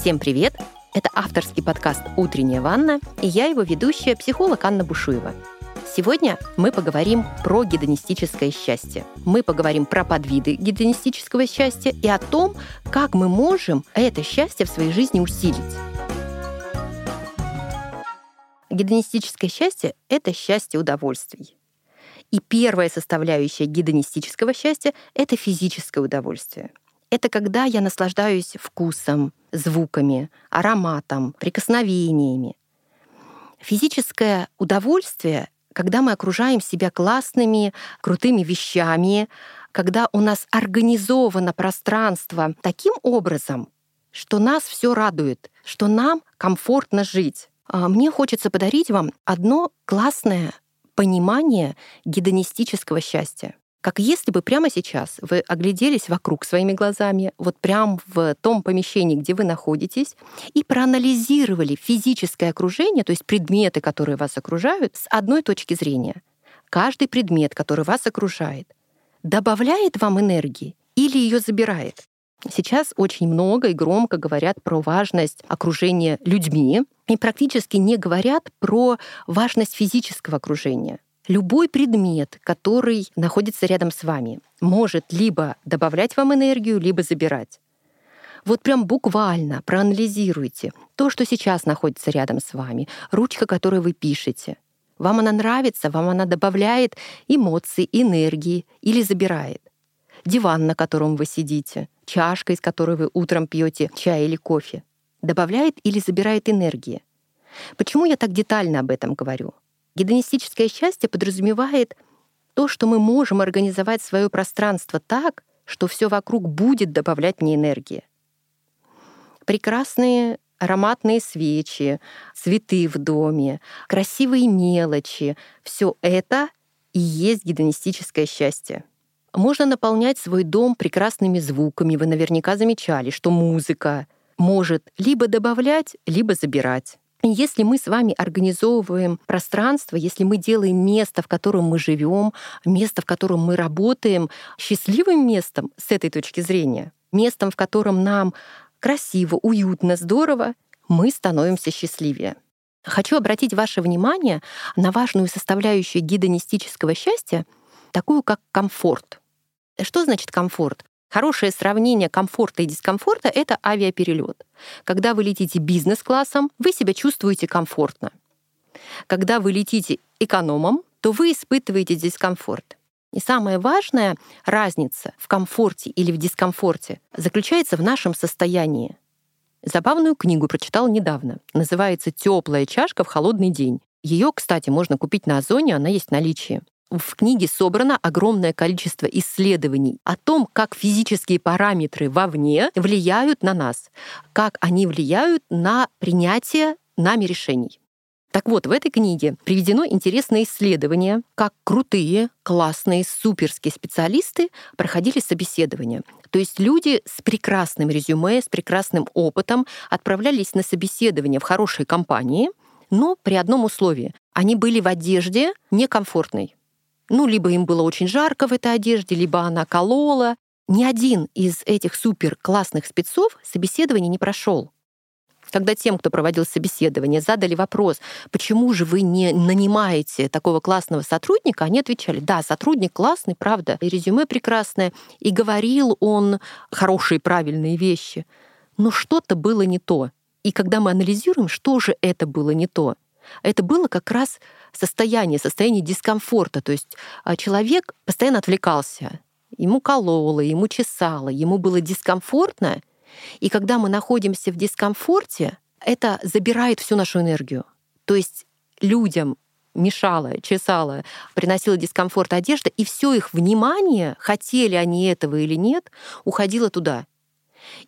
Всем привет! Это авторский подкаст «Утренняя ванна» и я его ведущая, психолог Анна Бушуева. Сегодня мы поговорим про гедонистическое счастье. Мы поговорим про подвиды гедонистического счастья и о том, как мы можем это счастье в своей жизни усилить. Гедонистическое счастье — это счастье удовольствий. И первая составляющая гедонистического счастья — это физическое удовольствие. Это когда я наслаждаюсь вкусом, звуками, ароматом, прикосновениями. Физическое удовольствие, когда мы окружаем себя классными, крутыми вещами, когда у нас организовано пространство таким образом, что нас все радует, что нам комфортно жить. А мне хочется подарить вам одно классное понимание гедонистического счастья. Как если бы прямо сейчас вы огляделись вокруг своими глазами, вот прямо в том помещении, где вы находитесь, и проанализировали физическое окружение, то есть предметы, которые вас окружают, с одной точки зрения. Каждый предмет, который вас окружает, добавляет вам энергии или ее забирает. Сейчас очень много и громко говорят про важность окружения людьми и практически не говорят про важность физического окружения. Любой предмет, который находится рядом с вами, может либо добавлять вам энергию, либо забирать. Вот прям буквально проанализируйте то, что сейчас находится рядом с вами, ручка, которой вы пишете. Вам она нравится, вам она добавляет эмоций, энергии или забирает. Диван, на котором вы сидите, чашка, из которой вы утром пьете чай или кофе, добавляет или забирает энергии. Почему я так детально об этом говорю? Гедонистическое счастье подразумевает то, что мы можем организовать свое пространство так, что все вокруг будет добавлять мне энергии. Прекрасные ароматные свечи, цветы в доме, красивые мелочи — все это и есть гедонистическое счастье. Можно наполнять свой дом прекрасными звуками. Вы наверняка замечали, что музыка может либо добавлять, либо забирать. Если мы с вами организовываем пространство, если мы делаем место, в котором мы живем, место, в котором мы работаем, счастливым местом с этой точки зрения, местом, в котором нам красиво, уютно, здорово, мы становимся счастливее. Хочу обратить ваше внимание на важную составляющую гидонистического счастья, такую как комфорт. Что значит комфорт? Хорошее сравнение комфорта и дискомфорта — это авиаперелет. Когда вы летите бизнес-классом, вы себя чувствуете комфортно. Когда вы летите экономом, то вы испытываете дискомфорт. И самая важная разница в комфорте или в дискомфорте заключается в нашем состоянии. Забавную книгу прочитал недавно. Называется «Теплая чашка в холодный день». Ее, кстати, можно купить на Озоне, она есть в наличии. В книге собрано огромное количество исследований о том, как физические параметры вовне влияют на нас, как они влияют на принятие нами решений. Так вот, в этой книге приведено интересное исследование, как крутые, классные, суперские специалисты проходили собеседование. То есть люди с прекрасным резюме, с прекрасным опытом отправлялись на собеседование в хорошие компании, но при одном условии. Они были в одежде некомфортной. Ну, либо им было очень жарко в этой одежде, либо она колола. Ни один из этих супер классных спецов собеседование не прошел. Когда тем, кто проводил собеседование, задали вопрос, почему же вы не нанимаете такого классного сотрудника, они отвечали, да, сотрудник классный, правда, и резюме прекрасное, и говорил он хорошие, правильные вещи, но что-то было не то. И когда мы анализируем, что же это было не то, это было как раз состояние, состояние дискомфорта. То есть а, человек постоянно отвлекался. Ему кололо, ему чесало, ему было дискомфортно. И когда мы находимся в дискомфорте, это забирает всю нашу энергию. То есть людям мешала, чесала, приносила дискомфорт одежда, и все их внимание, хотели они этого или нет, уходило туда.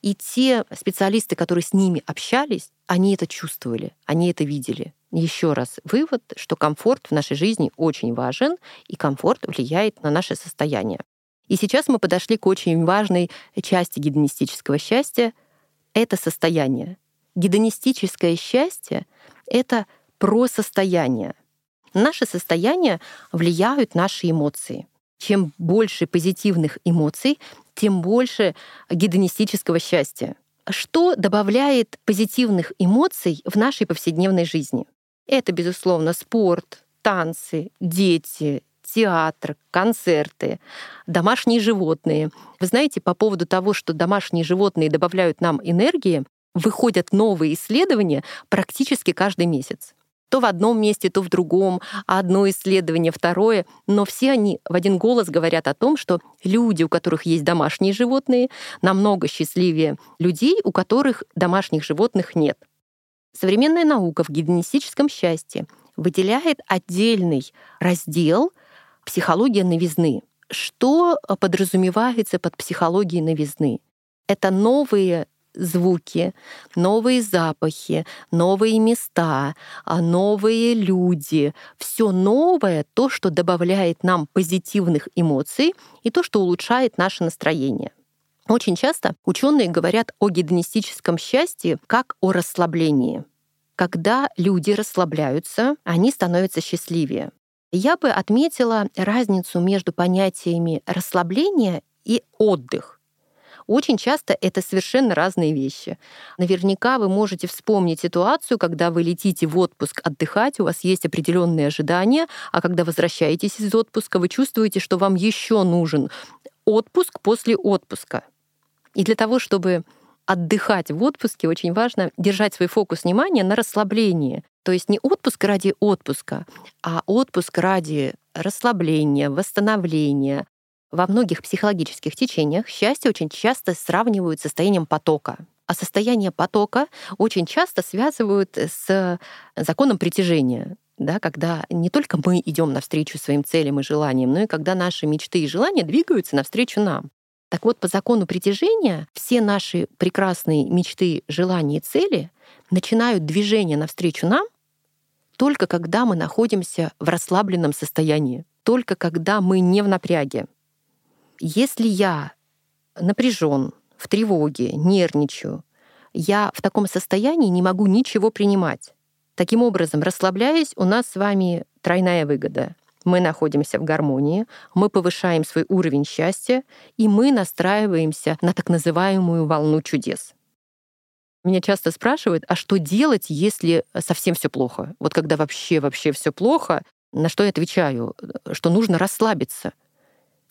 И те специалисты, которые с ними общались, они это чувствовали, они это видели. Еще раз вывод, что комфорт в нашей жизни очень важен, и комфорт влияет на наше состояние. И сейчас мы подошли к очень важной части гедонистического счастья — это состояние. Гедонистическое счастье — это про состояние. Наши состояния влияют наши эмоции. Чем больше позитивных эмоций, тем больше гедонистического счастья. Что добавляет позитивных эмоций в нашей повседневной жизни? Это, безусловно, спорт, танцы, дети, театр, концерты, домашние животные. Вы знаете, по поводу того, что домашние животные добавляют нам энергии, выходят новые исследования практически каждый месяц. То в одном месте, то в другом, одно исследование, второе. Но все они в один голос говорят о том, что люди, у которых есть домашние животные, намного счастливее людей, у которых домашних животных нет. Современная наука в гедонистическом счастье выделяет отдельный раздел «Психология новизны». Что подразумевается под психологией новизны? Это новые звуки, новые запахи, новые места, а, новые люди. Все новое, то, что добавляет нам позитивных эмоций и то, что улучшает наше настроение. Очень часто ученые говорят о гедонистическом счастье как о расслаблении. Когда люди расслабляются, они становятся счастливее. Я бы отметила разницу между понятиями расслабления и отдых. Очень часто это совершенно разные вещи. Наверняка вы можете вспомнить ситуацию, когда вы летите в отпуск отдыхать, у вас есть определенные ожидания, а когда возвращаетесь из отпуска, вы чувствуете, что вам еще нужен отпуск после отпуска. И для того, чтобы отдыхать в отпуске, очень важно держать свой фокус внимания на расслаблении. То есть не отпуск ради отпуска, а отпуск ради расслабления, восстановления, во многих психологических течениях счастье очень часто сравнивают с состоянием потока. А состояние потока очень часто связывают с законом притяжения да, когда не только мы идем навстречу своим целям и желаниям, но и когда наши мечты и желания двигаются навстречу нам. Так вот, по закону притяжения все наши прекрасные мечты, желания и цели начинают движение навстречу нам только когда мы находимся в расслабленном состоянии, только когда мы не в напряге. Если я напряжен, в тревоге, нервничаю, я в таком состоянии не могу ничего принимать. Таким образом, расслабляясь, у нас с вами тройная выгода. Мы находимся в гармонии, мы повышаем свой уровень счастья, и мы настраиваемся на так называемую волну чудес. Меня часто спрашивают, а что делать, если совсем все плохо? Вот когда вообще вообще все плохо, на что я отвечаю, что нужно расслабиться.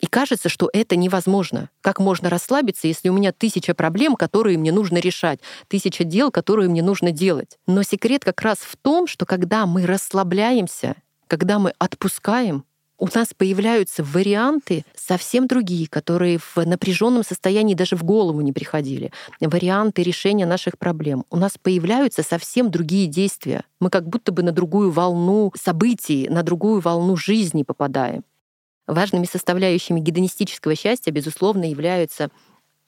И кажется, что это невозможно. Как можно расслабиться, если у меня тысяча проблем, которые мне нужно решать, тысяча дел, которые мне нужно делать. Но секрет как раз в том, что когда мы расслабляемся, когда мы отпускаем, у нас появляются варианты совсем другие, которые в напряженном состоянии даже в голову не приходили. Варианты решения наших проблем. У нас появляются совсем другие действия. Мы как будто бы на другую волну событий, на другую волну жизни попадаем. Важными составляющими гедонистического счастья, безусловно, являются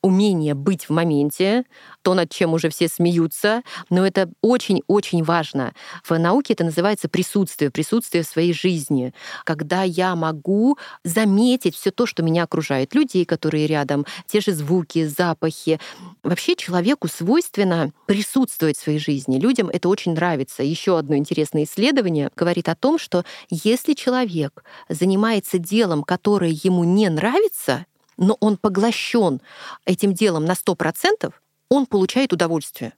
умение быть в моменте, то, над чем уже все смеются, но это очень-очень важно. В науке это называется присутствие, присутствие в своей жизни, когда я могу заметить все то, что меня окружает, людей, которые рядом, те же звуки, запахи. Вообще человеку свойственно присутствовать в своей жизни. Людям это очень нравится. Еще одно интересное исследование говорит о том, что если человек занимается делом, которое ему не нравится, но он поглощен этим делом на 100%, он получает удовольствие.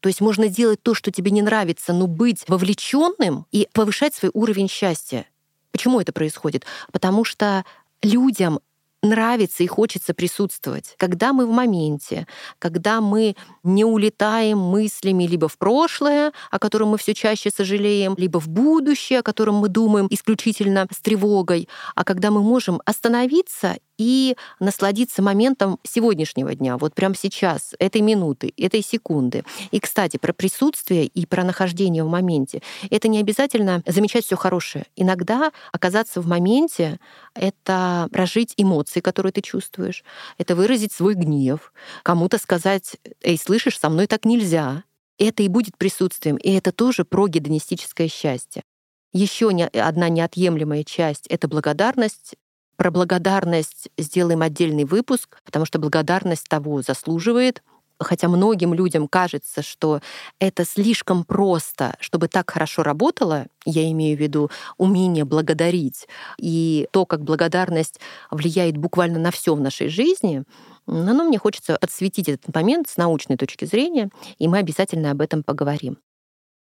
То есть можно делать то, что тебе не нравится, но быть вовлеченным и повышать свой уровень счастья. Почему это происходит? Потому что людям нравится и хочется присутствовать. Когда мы в моменте, когда мы не улетаем мыслями либо в прошлое, о котором мы все чаще сожалеем, либо в будущее, о котором мы думаем исключительно с тревогой, а когда мы можем остановиться и насладиться моментом сегодняшнего дня, вот прямо сейчас, этой минуты, этой секунды. И, кстати, про присутствие и про нахождение в моменте. Это не обязательно замечать все хорошее. Иногда оказаться в моменте — это прожить эмоции, которые ты чувствуешь, это выразить свой гнев, кому-то сказать, «Эй, слышишь, со мной так нельзя», это и будет присутствием, и это тоже про гедонистическое счастье. Еще одна неотъемлемая часть — это благодарность про благодарность сделаем отдельный выпуск, потому что благодарность того заслуживает. хотя многим людям кажется, что это слишком просто, чтобы так хорошо работало, я имею в виду умение благодарить и то, как благодарность влияет буквально на все в нашей жизни, но мне хочется подсветить этот момент с научной точки зрения, и мы обязательно об этом поговорим.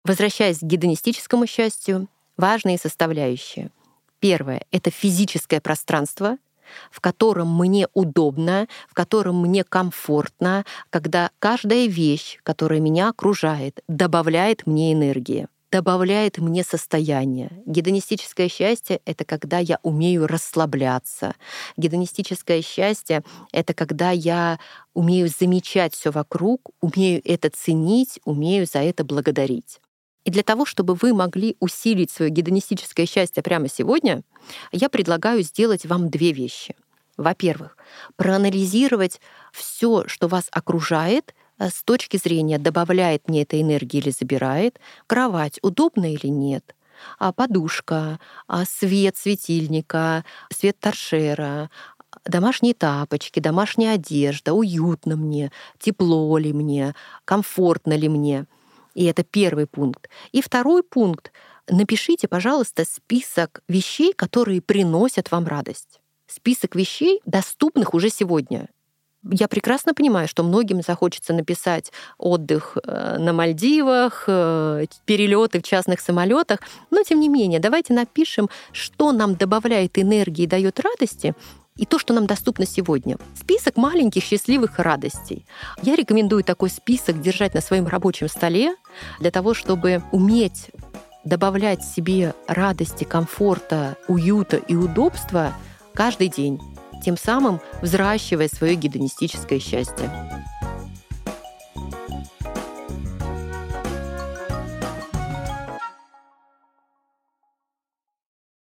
Возвращаясь к гедонистическому счастью, важные составляющие. Первое — это физическое пространство, в котором мне удобно, в котором мне комфортно, когда каждая вещь, которая меня окружает, добавляет мне энергии добавляет мне состояние. Гедонистическое счастье — это когда я умею расслабляться. Гедонистическое счастье — это когда я умею замечать все вокруг, умею это ценить, умею за это благодарить. И для того, чтобы вы могли усилить свое гедонистическое счастье прямо сегодня, я предлагаю сделать вам две вещи. Во-первых, проанализировать все, что вас окружает, э, с точки зрения, добавляет мне это энергии или забирает, кровать удобна или нет, а подушка, а свет светильника, свет торшера, домашние тапочки, домашняя одежда, уютно мне, тепло ли мне, комфортно ли мне — и это первый пункт. И второй пункт. Напишите, пожалуйста, список вещей, которые приносят вам радость. Список вещей, доступных уже сегодня. Я прекрасно понимаю, что многим захочется написать отдых э, на Мальдивах, э, перелеты в частных самолетах, но тем не менее, давайте напишем, что нам добавляет энергии и дает радости, и то, что нам доступно сегодня. Список маленьких счастливых радостей. Я рекомендую такой список держать на своем рабочем столе для того, чтобы уметь добавлять себе радости, комфорта, уюта и удобства каждый день, тем самым взращивая свое гедонистическое счастье.